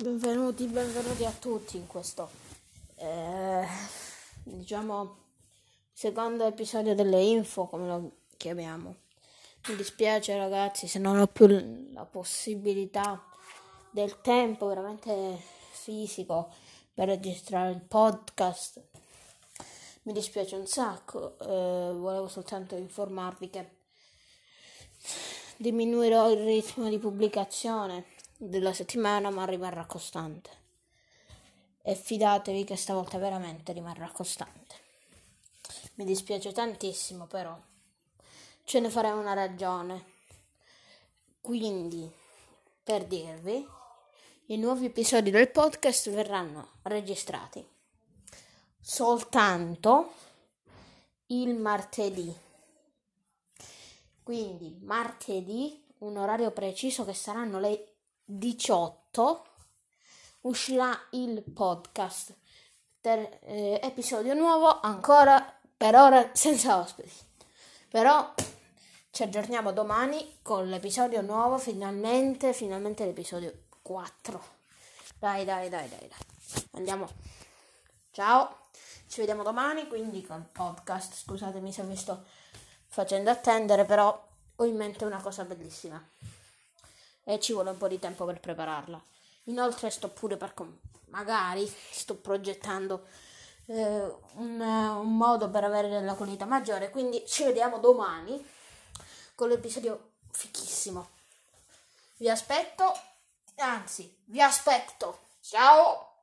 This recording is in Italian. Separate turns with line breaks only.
Benvenuti, benvenuti a tutti in questo, eh, diciamo, secondo episodio delle info, come lo chiamiamo. Mi dispiace ragazzi se non ho più la possibilità del tempo veramente fisico per registrare il podcast. Mi dispiace un sacco, eh, volevo soltanto informarvi che diminuirò il ritmo di pubblicazione della settimana, ma rimarrà costante. E fidatevi che stavolta veramente rimarrà costante. Mi dispiace tantissimo, però ce ne faremo una ragione. Quindi, per dirvi, i nuovi episodi del podcast verranno registrati soltanto il martedì. Quindi martedì un orario preciso che saranno le 18 uscirà il podcast. Ter- eh, episodio nuovo, ancora per ora senza ospiti. Però ci aggiorniamo domani con l'episodio nuovo, finalmente, finalmente l'episodio 4. Dai, dai, dai, dai, dai. Andiamo. Ciao. Ci vediamo domani, quindi con podcast. Scusatemi se vi sto facendo attendere, però ho in mente una cosa bellissima e ci vuole un po' di tempo per prepararla. Inoltre sto pure per com- magari sto progettando eh, un, un, modo per avere della qualità maggiore, quindi ci vediamo domani con l'episodio fichissimo. Vi aspetto, anzi, vi aspetto. Ciao!